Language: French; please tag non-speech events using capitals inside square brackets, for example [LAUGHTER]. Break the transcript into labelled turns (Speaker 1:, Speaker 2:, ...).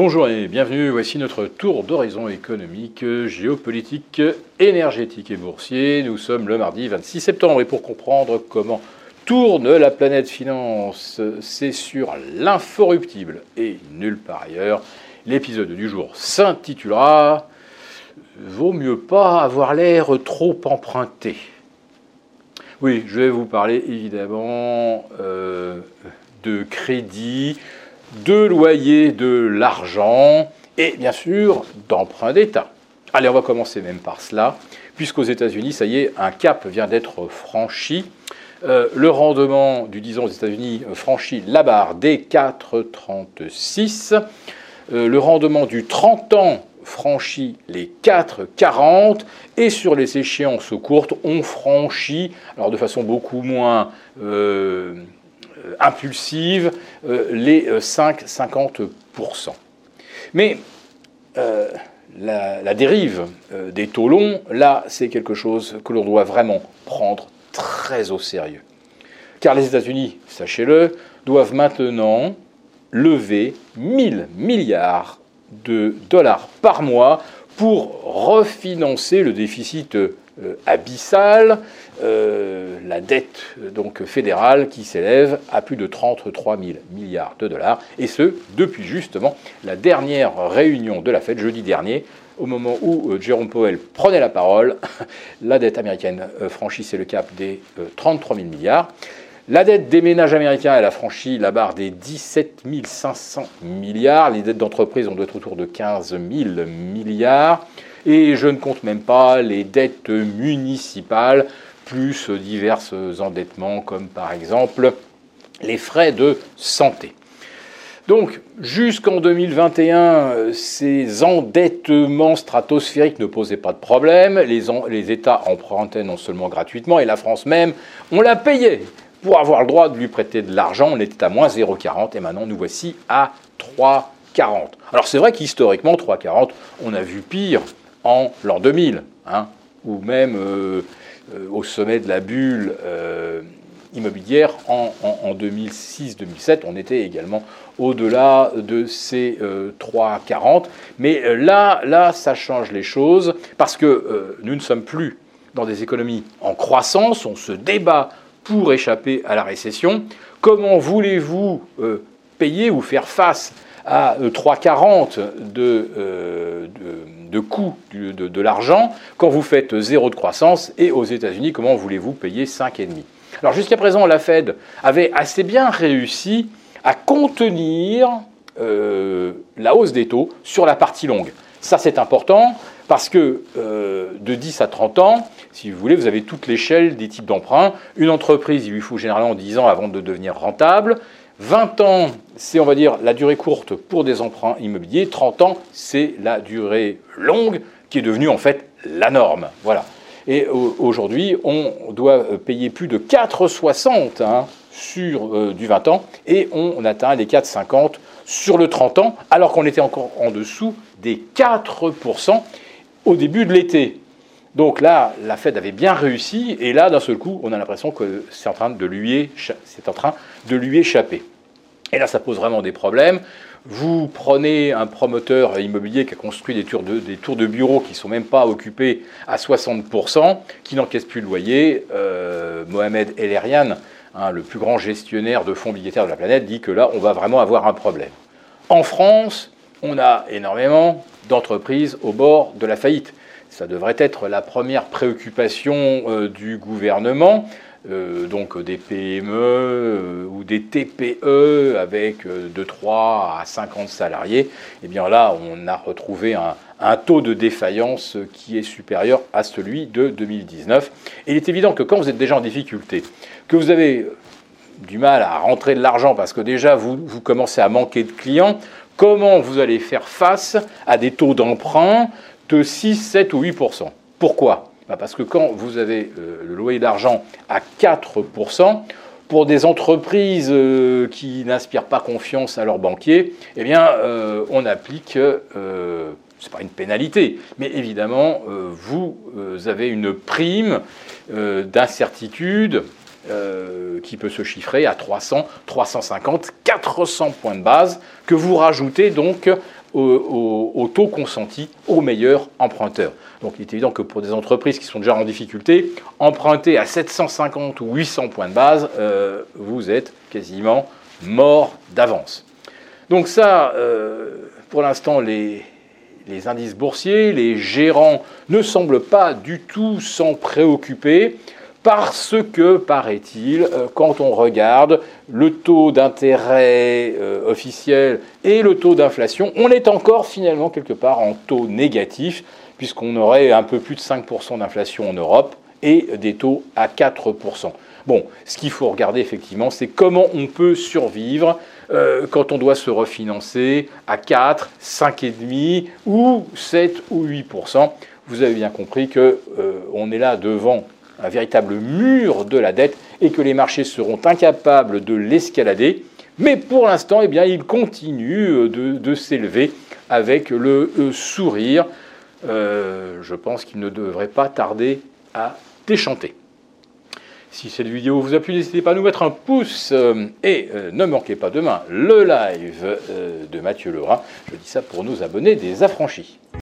Speaker 1: Bonjour et bienvenue, voici notre tour d'horizon économique, géopolitique, énergétique et boursier. Nous sommes le mardi 26 septembre et pour comprendre comment tourne la planète finance, c'est sur l'inforruptible et nulle part ailleurs. L'épisode du jour s'intitulera Vaut mieux pas avoir l'air trop emprunté. Oui, je vais vous parler évidemment euh, de crédit, de loyer de l'argent et bien sûr d'emprunt d'État. Allez, on va commencer même par cela, puisqu'aux États-Unis, ça y est, un cap vient d'être franchi. Euh, le rendement du 10 ans aux États-Unis franchit la barre des 4,36. Euh, le rendement du 30 ans franchit les 4,40 et sur les échéances courtes, on franchit, alors de façon beaucoup moins euh, euh, impulsive euh, les 5-50%. Euh, Mais la, dérive des taux longs, là, c'est quelque chose que l'on doit vraiment prendre très au sérieux. Car les États-Unis, sachez-le, doivent maintenant lever 1000 milliards de dollars par mois pour refinancer le déficit euh, abyssale, euh, la dette donc fédérale qui s'élève à plus de 33 000 milliards de dollars, et ce depuis justement la dernière réunion de la Fed jeudi dernier, au moment où euh, Jérôme Powell prenait la parole, [LAUGHS] la dette américaine franchissait le cap des 33 000 milliards. La dette des ménages américains, elle a franchi la barre des 17 500 milliards. Les dettes d'entreprise, on doit être autour de 15 000 milliards. Et je ne compte même pas les dettes municipales, plus divers endettements comme par exemple les frais de santé. Donc, jusqu'en 2021, ces endettements stratosphériques ne posaient pas de problème. Les, les, États empruntaient non seulement gratuitement, et la France même, on l'a payé. Pour avoir le droit de lui prêter de l'argent, on était à moins 0,40 et maintenant nous voici à 3,40. Alors c'est vrai qu'historiquement, 3,40, on a vu pire en l'an 2000, hein, ou même euh, euh, au sommet de la bulle euh, immobilière en, 2006-2007, on était également au-delà de ces 3,40. Mais là, là, ça change les choses parce que nous ne sommes plus dans des économies en croissance, on se débat pour échapper à la récession. Comment voulez-vous payer ou faire face à 3,40 de, de de coût de, l'argent quand vous faites zéro de croissance et aux États-Unis, comment voulez-vous payer 5,5 Alors jusqu'à présent, la Fed avait assez bien réussi à contenir euh, la hausse des taux sur la partie longue. Ça, c'est important parce que euh, de 10 à 30 ans, si vous voulez, vous avez toute l'échelle des types d'emprunts. Une entreprise, il lui faut généralement 10 ans avant de devenir rentable. 20 ans, c'est, on va dire, la durée courte pour des emprunts immobiliers. 30 ans, c'est la durée longue qui est devenue, en fait, la norme. Et aujourd'hui, on doit payer plus de 4,60 hein, sur euh, du 20 ans et on atteint les 4,50 sur le 30 ans, alors qu'on était encore en dessous des 4% au début de l'été. Donc là, la Fed avait bien réussi, et là, d'un seul coup, on a l'impression que c'est en, train de lui en train de lui échapper. Et là, ça pose vraiment des problèmes. Vous prenez un promoteur immobilier qui a construit des tours de, bureaux qui ne sont même pas occupés à 60%, qui n'encaisse plus le loyer. Euh, Mohamed El Erian, hein, le plus grand gestionnaire de fonds budgétaires de la planète, dit que là, on va vraiment avoir un problème. En France, on a énormément d'entreprises au bord de la faillite. Ça devrait être la première préoccupation euh, du gouvernement. Euh, donc des PME euh, ou des TPE avec de 3 à 50 salariés, et eh bien là, on a retrouvé un, taux de défaillance qui est supérieur à celui de 2019. Et il est évident que quand vous êtes déjà en difficulté, que vous avez du mal à rentrer de l'argent parce que déjà vous commencez à manquer de clients, comment vous allez faire face à des taux d'emprunt de 6, 7 ou 8% Pourquoi? Bah, Parce que quand vous avez euh, le loyer d'argent à 4% pour des entreprises euh, qui n'inspirent pas confiance à leurs banquiers, eh bien, euh, on applique, ce n'est pas une pénalité, mais évidemment, vous avez une prime d'incertitude qui peut se chiffrer à 300, 350, 400 points de base que vous rajoutez donc au, taux consenti aux meilleurs emprunteurs. Donc il est évident que pour des entreprises qui sont déjà en difficulté, emprunter à 750 ou 800 points de base, euh, vous êtes quasiment mort d'avance. Donc ça, euh, pour l'instant, les indices boursiers, les gérants ne semblent pas du tout s'en préoccuper parce que, paraît-il, euh, quand on regarde le taux d'intérêt euh, officiel et le taux d'inflation, on est encore finalement quelque part en taux négatif, puisqu'on aurait un peu plus de 5% d'inflation en Europe et des taux à 4%. Bon, ce qu'il faut regarder effectivement, c'est comment on peut survivre euh, quand on doit se refinancer à 4, 5,5 ou 7 ou 8%. Vous avez bien compris qu'on est là devant un véritable mur de la dette et que les marchés seront incapables de l'escalader. Mais pour l'instant, eh bien, il continue euh, de, s'élever avec le euh, sourire. Euh, je pense qu'il ne devrait pas tarder à déchanter. Si cette vidéo vous a plu, n'hésitez pas à nous mettre un pouce et ne manquez pas demain le live de Mathieu Lerat. Je dis ça pour nos abonnés des affranchis.